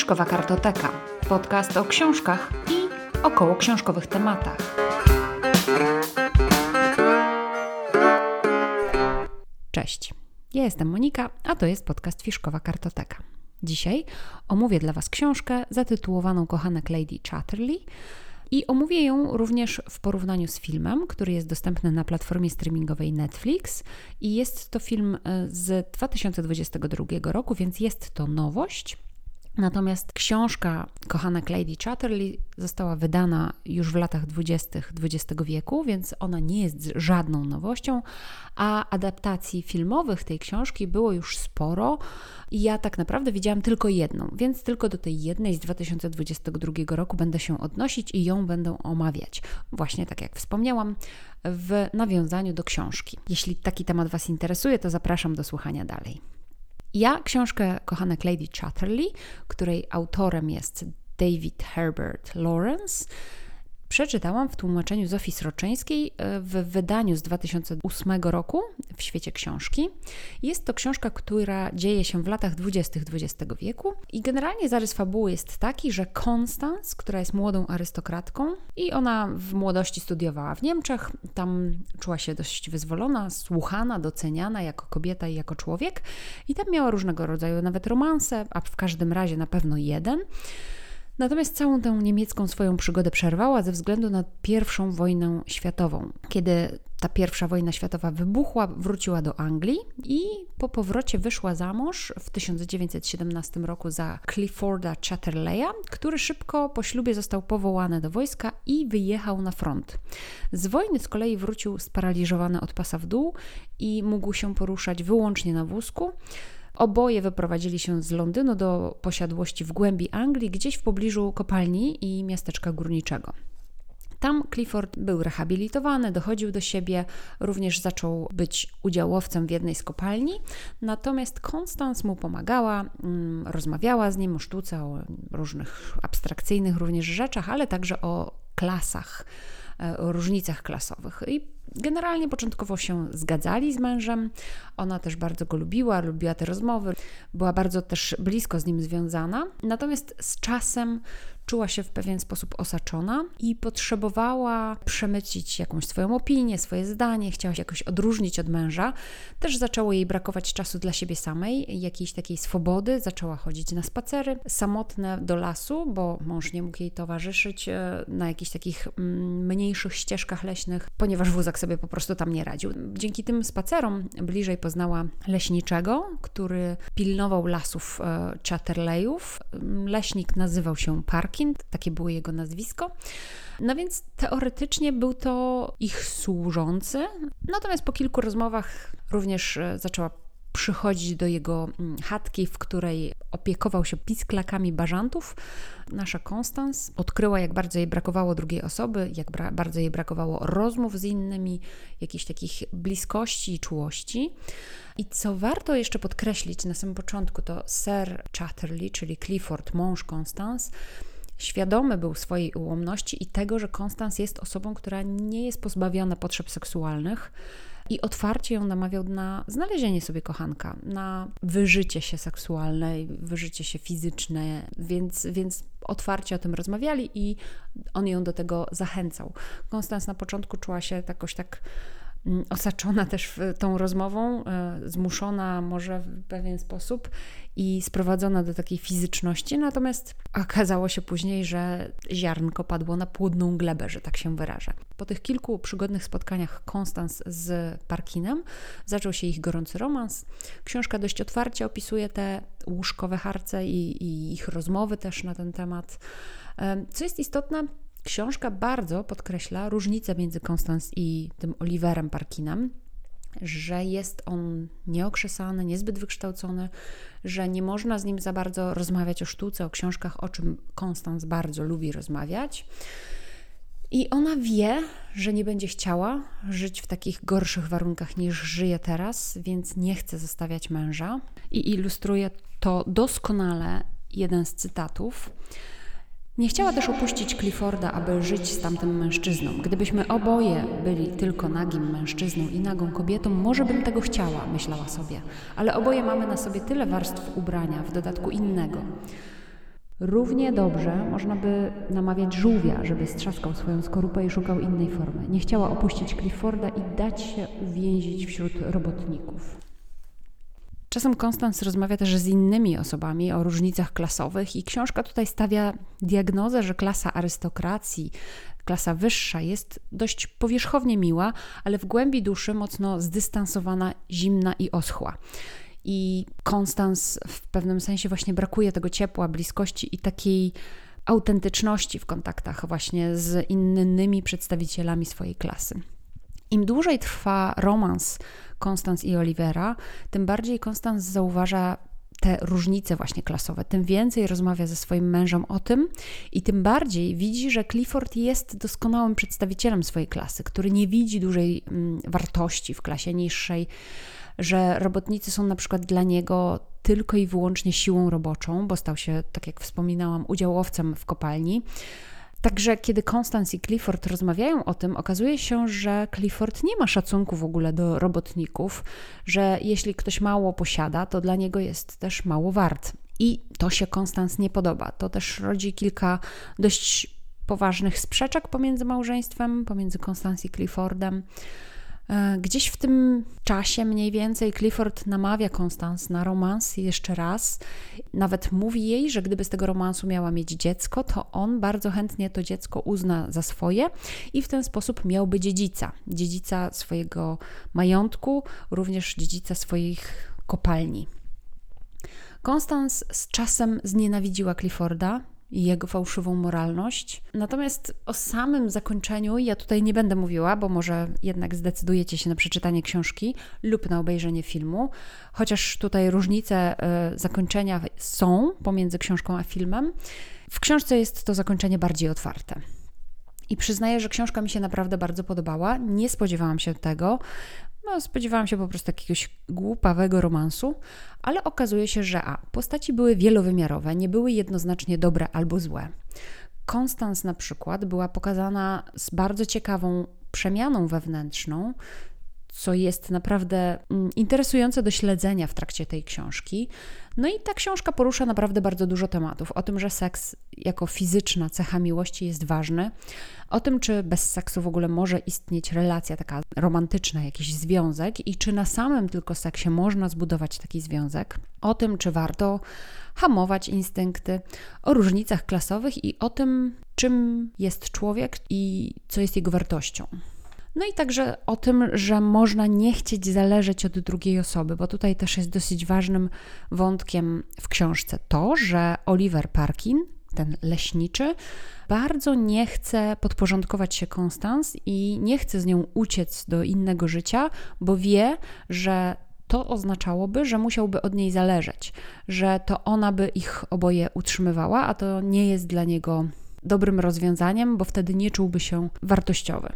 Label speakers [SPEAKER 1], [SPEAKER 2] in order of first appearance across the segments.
[SPEAKER 1] Fiszkowa Kartoteka. Podcast o książkach i około książkowych tematach. Cześć. Ja jestem Monika, a to jest podcast Fiszkowa Kartoteka. Dzisiaj omówię dla Was książkę zatytułowaną Kochanek Lady Chatterley i omówię ją również w porównaniu z filmem, który jest dostępny na platformie streamingowej Netflix i jest to film e, z 2022 roku, więc jest to nowość. Natomiast książka Kochanek Lady Chatterley została wydana już w latach 20. XX wieku, więc ona nie jest żadną nowością, a adaptacji filmowych tej książki było już sporo. I ja tak naprawdę widziałam tylko jedną, więc tylko do tej jednej z 2022 roku będę się odnosić i ją będę omawiać. Właśnie tak jak wspomniałam, w nawiązaniu do książki. Jeśli taki temat Was interesuje, to zapraszam do słuchania dalej. Ja książkę Kochanek Lady Chatterley, której autorem jest David Herbert Lawrence, przeczytałam w tłumaczeniu Zofii Sroczyńskiej e, w wydaniu z 2008 roku w świecie książki. Jest to książka, która dzieje się w latach 20. XX wieku i generalnie zarys fabuły jest taki, że Konstans, która jest młodą arystokratką i ona w młodości studiowała w Niemczech, tam czuła się dość wyzwolona, słuchana, doceniana jako kobieta i jako człowiek i tam miała różnego rodzaju nawet romanse, a w każdym razie na pewno jeden. Natomiast całą tę niemiecką swoją przygodę przerwała ze względu na pierwszą wojnę światową. Kiedy ta pierwsza wojna światowa wybuchła, wróciła do Anglii i po powrocie wyszła za mąż w 1917 roku za Clifforda Chatterleya, który szybko po ślubie został powołany do wojska i wyjechał na front. Z wojny z kolei wrócił sparaliżowany od pasa w dół i mógł się poruszać wyłącznie na wózku. Oboje wyprowadzili się z Londynu do posiadłości w głębi Anglii, gdzieś w pobliżu kopalni i miasteczka górniczego. Tam Clifford był rehabilitowany, dochodził do siebie, również zaczął być udziałowcem w jednej z kopalni, natomiast Constance mu pomagała, mm, rozmawiała z nim o sztuce, o różnych abstrakcyjnych również rzeczach, ale także o klasach, różnicach klasowych. I Generalnie początkowo się zgadzali z mężem, ona też bardzo go lubiła, lubiła te rozmowy, była bardzo też blisko z nim związana. Natomiast z czasem czuła się w pewien sposób osaczona i potrzebowała przemycić jakąś swoją opinię, swoje zdanie, chciała się jakoś odróżnić od męża. Też zaczęło jej brakować czasu dla siebie samej, jakiejś takiej swobody, zaczęła chodzić na spacery samotne do lasu, bo mąż nie mógł jej towarzyszyć e, na jakichś takich mm, mniejszych ścieżkach leśnych, ponieważ wózek sobie po prostu tam nie radził. Dzięki tym spacerom bliżej poznała leśniczego, który pilnował lasów e, Chatterleyów. Leśnik nazywał się Takie było jego nazwisko. No więc teoretycznie był to ich służący, natomiast po kilku rozmowach również e, zaczęła przychodzić do jego mm, chatki, w której opiekował się pisklakami bażantów. Nasza Konstans odkryła, jak bardzo jej brakowało drugiej osoby, jak bra bardzo jej brakowało rozmów z innymi, jakichś takich bliskości i czułości. I co warto jeszcze podkreślić na samym początku, to Sir Chatterley, czyli Clifford, mąż Konstans, świadomy był swojej ułomności i tego, że Konstans jest osobą, która nie jest pozbawiona potrzeb seksualnych i otwarcie ją namawiał na znalezienie sobie kochanka, na wyżycie się seksualne, wyżycie się fizyczne, więc, więc otwarcie o tym rozmawiali i on ją do tego zachęcał. Konstans na początku czuła się jakoś tak osaczona też tą rozmową, e, zmuszona może w pewien sposób i sprowadzona do takiej fizyczności, natomiast okazało się później, że ziarnko padło na płodną glebę, że tak się wyrażę. Po tych kilku przygodnych spotkaniach Konstans z Parkinem zaczął się ich gorący romans. Książka dość otwarcie opisuje te łóżkowe harce i, i ich rozmowy też na ten temat. E, co jest istotne, Książka bardzo podkreśla różnicę między Konstans i tym Oliverem Parkinem, że jest on nieokrzesany, niezbyt wykształcony, że nie można z nim za bardzo rozmawiać o sztuce, o książkach, o czym Konstans bardzo lubi rozmawiać. I ona wie, że nie będzie chciała żyć w takich gorszych warunkach niż żyje teraz, więc nie chce zostawiać męża. I ilustruje to doskonale jeden z cytatów. Nie chciała też opuścić Clifforda, aby żyć z tamtym mężczyzną. Gdybyśmy oboje byli tylko nagim mężczyzną i nagą kobietą, może bym tego chciała, myślała sobie. Ale oboje mamy na sobie tyle warstw ubrania, w dodatku innego. Równie dobrze można by namawiać żółwia, żeby strzaskał swoją skorupę i szukał innej formy. Nie chciała opuścić Clifforda i dać się uwięzić wśród robotników. Czasem Konstans rozmawia też z innymi osobami o różnicach klasowych, i książka tutaj stawia diagnozę, że klasa arystokracji, klasa wyższa jest dość powierzchownie miła, ale w głębi duszy mocno zdystansowana, zimna i oschła. I Konstans w pewnym sensie właśnie brakuje tego ciepła, bliskości i takiej autentyczności w kontaktach właśnie z innymi przedstawicielami swojej klasy. Im dłużej trwa romans Konstans i Olivera, tym bardziej Konstans zauważa te różnice właśnie klasowe, tym więcej rozmawia ze swoim mężem o tym i tym bardziej widzi, że Clifford jest doskonałym przedstawicielem swojej klasy, który nie widzi dużej mm, wartości w klasie niższej, że robotnicy są na przykład dla niego tylko i wyłącznie siłą roboczą, bo stał się, tak jak wspominałam, udziałowcem w kopalni. Także kiedy Constance i Clifford rozmawiają o tym, okazuje się, że Clifford nie ma szacunku w ogóle do robotników, że jeśli ktoś mało posiada, to dla niego jest też mało wart. I to się Constance nie podoba. To też rodzi kilka dość poważnych sprzeczek pomiędzy małżeństwem, pomiędzy Constance i Cliffordem. E, gdzieś w tym czasie mniej więcej Clifford namawia Constance na romans jeszcze raz. Nawet mówi jej, że gdyby z tego romansu miała mieć dziecko, to on bardzo chętnie to dziecko uzna za swoje i w ten sposób miałby dziedzica. Dziedzica swojego majątku, również dziedzica swoich kopalni. Konstans z czasem znienawidziła Clifforda, i jego fałszywą moralność. Natomiast o samym zakończeniu ja tutaj nie będę mówiła, bo może jednak zdecydujecie się na przeczytanie książki lub na obejrzenie filmu, chociaż tutaj różnice y, zakończenia są pomiędzy książką a filmem. W książce jest to zakończenie bardziej otwarte. I przyznaję, że książka mi się naprawdę bardzo podobała. Nie spodziewałam się tego. No, spodziewałam się po prostu jakiegoś głupawego romansu, ale okazuje się, że a, postaci były wielowymiarowe, nie były jednoznacznie dobre albo złe. Konstans na przykład była pokazana z bardzo ciekawą przemianą wewnętrzną, co jest naprawdę mm, interesujące do śledzenia w trakcie tej książki. No i ta książka porusza naprawdę bardzo dużo tematów. O tym, że seks jako fizyczna cecha miłości jest ważny, o tym, czy bez seksu w ogóle może istnieć relacja taka romantyczna, jakiś związek i czy na samym tylko seksie można zbudować taki związek, o tym, czy warto hamować instynkty, o różnicach klasowych i o tym, czym jest człowiek i co jest jego wartością. No i także o tym, że można nie chcieć zależeć od drugiej osoby, bo tutaj też jest dosyć ważnym wątkiem w książce to, że Oliver Parkin, ten leśniczy, bardzo nie chce podporządkować się Konstans i nie chce z nią uciec do innego życia, bo wie, że to oznaczałoby, że musiałby od niej zależeć, że to ona by ich oboje utrzymywała, a to nie jest dla niego dobrym rozwiązaniem, bo wtedy nie czułby się wartościowy.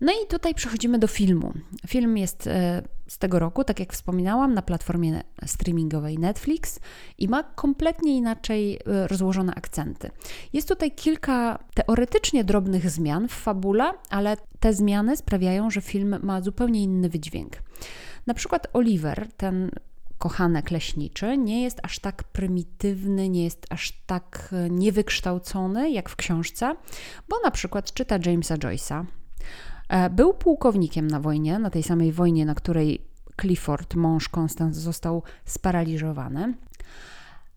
[SPEAKER 1] No i tutaj przechodzimy do filmu. Film jest e, z tego roku, tak jak wspominałam, na platformie streamingowej Netflix i ma kompletnie inaczej e, rozłożone akcenty. Jest tutaj kilka teoretycznie drobnych zmian w fabule, ale te zmiany sprawiają, że film ma zupełnie inny wydźwięk. Na przykład Oliver, ten kochanek leśniczy, nie jest aż tak prymitywny, nie jest aż tak e, niewykształcony jak w książce, bo na przykład czyta Jamesa Joyce'a, był pułkownikiem na wojnie, na tej samej wojnie, na której Clifford, mąż Constance, został sparaliżowany.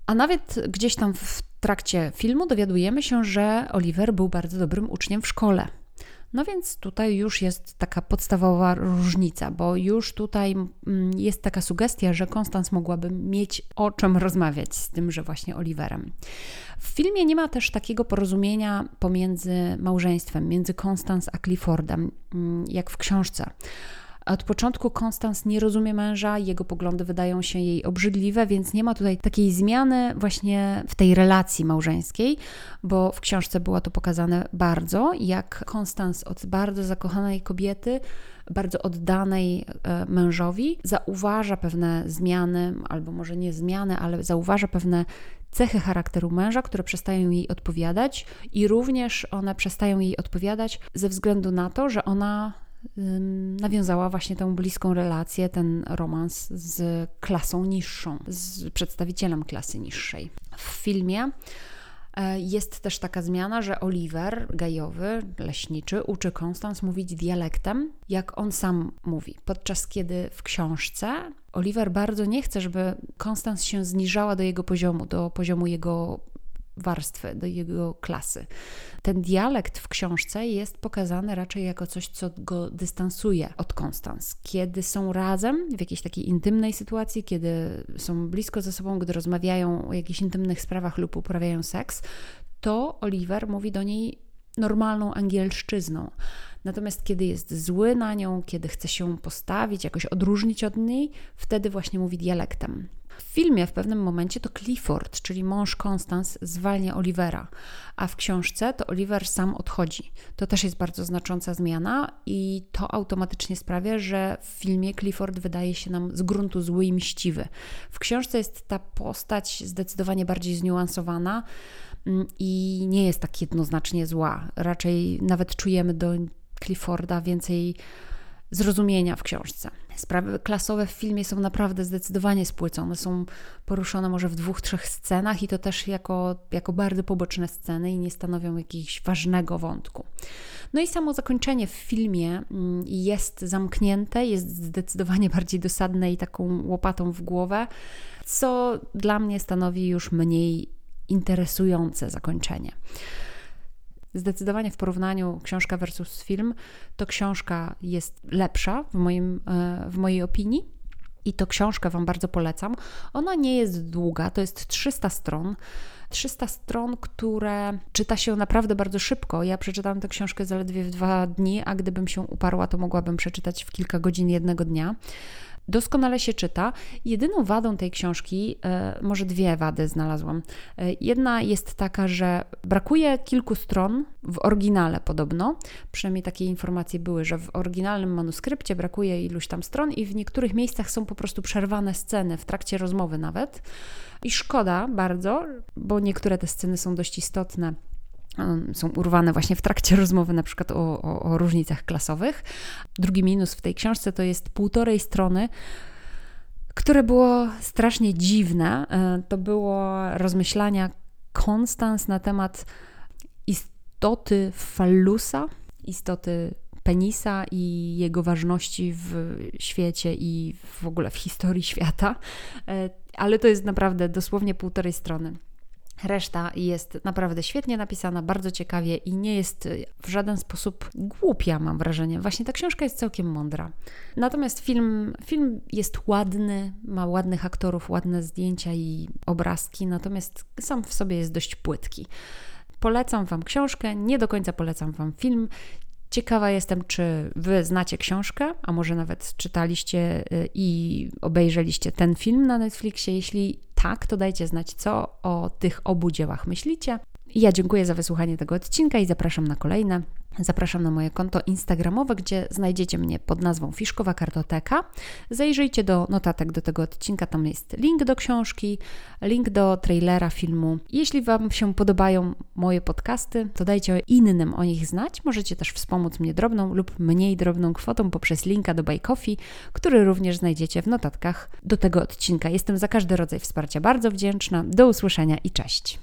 [SPEAKER 1] A nawet gdzieś tam w trakcie filmu dowiadujemy się, że Oliver był bardzo dobrym uczniem w szkole. No więc tutaj już jest taka podstawowa różnica, bo już tutaj mm, jest taka sugestia, że Konstans mogłaby mieć o czym rozmawiać z tymże właśnie Oliverem. W filmie nie ma też takiego porozumienia pomiędzy małżeństwem, między Konstans a Cliffordem, mm, jak w książce. Od początku Konstans nie rozumie męża, jego poglądy wydają się jej obrzydliwe, więc nie ma tutaj takiej zmiany właśnie w tej relacji małżeńskiej, bo w książce było to pokazane bardzo, jak Konstans od bardzo zakochanej kobiety bardzo oddanej e, mężowi, zauważa pewne zmiany, albo może nie zmiany, ale zauważa pewne cechy charakteru męża, które przestają jej odpowiadać, i również one przestają jej odpowiadać ze względu na to, że ona nawiązała właśnie tą bliską relację, ten romans z klasą niższą, z przedstawicielem klasy niższej. W filmie e, jest też taka zmiana, że Oliver, gejowy, leśniczy, uczy Konstans mówić dialektem, jak on sam mówi. Podczas kiedy w książce Oliver bardzo nie chce, żeby Konstans się zniżała do jego poziomu, do poziomu jego warstwy, do jego klasy. Ten dialekt w książce jest pokazany raczej jako coś, co go dystansuje od Konstans. Kiedy są razem w jakiejś takiej intymnej sytuacji, kiedy są blisko ze sobą, gdy rozmawiają o jakichś intymnych sprawach lub uprawiają seks, to Oliver mówi do niej normalną angielszczyzną. Natomiast kiedy jest zły na nią, kiedy chce się postawić, jakoś odróżnić od niej, wtedy właśnie mówi dialektem. W filmie w pewnym momencie to Clifford, czyli mąż Constance, zwalnia Olivera, a w książce to Oliver sam odchodzi. To też jest bardzo znacząca zmiana i to automatycznie sprawia, że w filmie Clifford wydaje się nam z gruntu zły i mściwy. W książce jest ta postać zdecydowanie bardziej zniuansowana mm, i nie jest tak jednoznacznie zła. Raczej nawet czujemy do Clifforda więcej zrozumienia w książce. Sprawy klasowe w filmie są naprawdę zdecydowanie spłycone, są poruszone może w dwóch, trzech scenach i to też jako, jako bardzo poboczne sceny i nie stanowią jakiegoś ważnego wątku. No i samo zakończenie w filmie mm, jest zamknięte, jest zdecydowanie bardziej dosadne i taką łopatą w głowę, co dla mnie stanowi już mniej interesujące zakończenie. Zdecydowanie w porównaniu książka versus film, to książka jest lepsza w, moim, e, w mojej opinii. I to książkę Wam bardzo polecam. Ona nie jest długa, to jest 300 stron. 300 stron, które czyta się naprawdę bardzo szybko. Ja przeczytałam tę książkę zaledwie w dwa dni, a gdybym się uparła, to mogłabym przeczytać w kilka godzin jednego dnia doskonale się czyta. Jedyną wadą tej książki, e, może dwie wady znalazłam. E, jedna jest taka, że brakuje kilku stron w oryginale podobno. Przynajmniej takie informacje były, że w oryginalnym manuskrypcie brakuje iluś tam stron i w niektórych miejscach są po prostu przerwane sceny w trakcie rozmowy nawet. I szkoda bardzo, bo niektóre te sceny są dość istotne są urwane właśnie w trakcie rozmowy, na przykład o, o, o, różnicach klasowych. Drugi minus w tej książce to jest półtorej strony, które było strasznie dziwne. E, to było rozmyślania Konstans na temat istoty fallusa, istoty penisa i jego ważności w świecie i w ogóle w historii świata. E, ale to jest naprawdę dosłownie półtorej strony. Reszta jest naprawdę świetnie napisana, bardzo ciekawie i nie jest w żaden sposób głupia, mam wrażenie. Właśnie ta książka jest całkiem mądra. Natomiast film, film jest ładny, ma ładnych aktorów, ładne zdjęcia i obrazki, natomiast sam w sobie jest dość płytki. Polecam Wam książkę, nie do końca polecam Wam film. Ciekawa jestem, czy Wy znacie książkę, a może nawet czytaliście y, i obejrzeliście ten film na Netflixie. Jeśli tak, to dajcie znać, co o tych obu dziełach myślicie. Ja dziękuję za wysłuchanie tego odcinka i zapraszam na kolejne. Zapraszam na moje konto Instagramowe, gdzie znajdziecie mnie pod nazwą Fiszkowa Kartoteka. Zajrzyjcie do notatek do tego odcinka, tam jest link do książki, link do trailera filmu. Jeśli Wam się podobają moje podcasty, to dajcie innym o nich znać. Możecie też wspomóc mnie drobną lub mniej drobną kwotą poprzez linka do Buy Coffee, który również znajdziecie w notatkach do tego odcinka. Jestem za każdy rodzaj wsparcia bardzo wdzięczna. Do usłyszenia i cześć.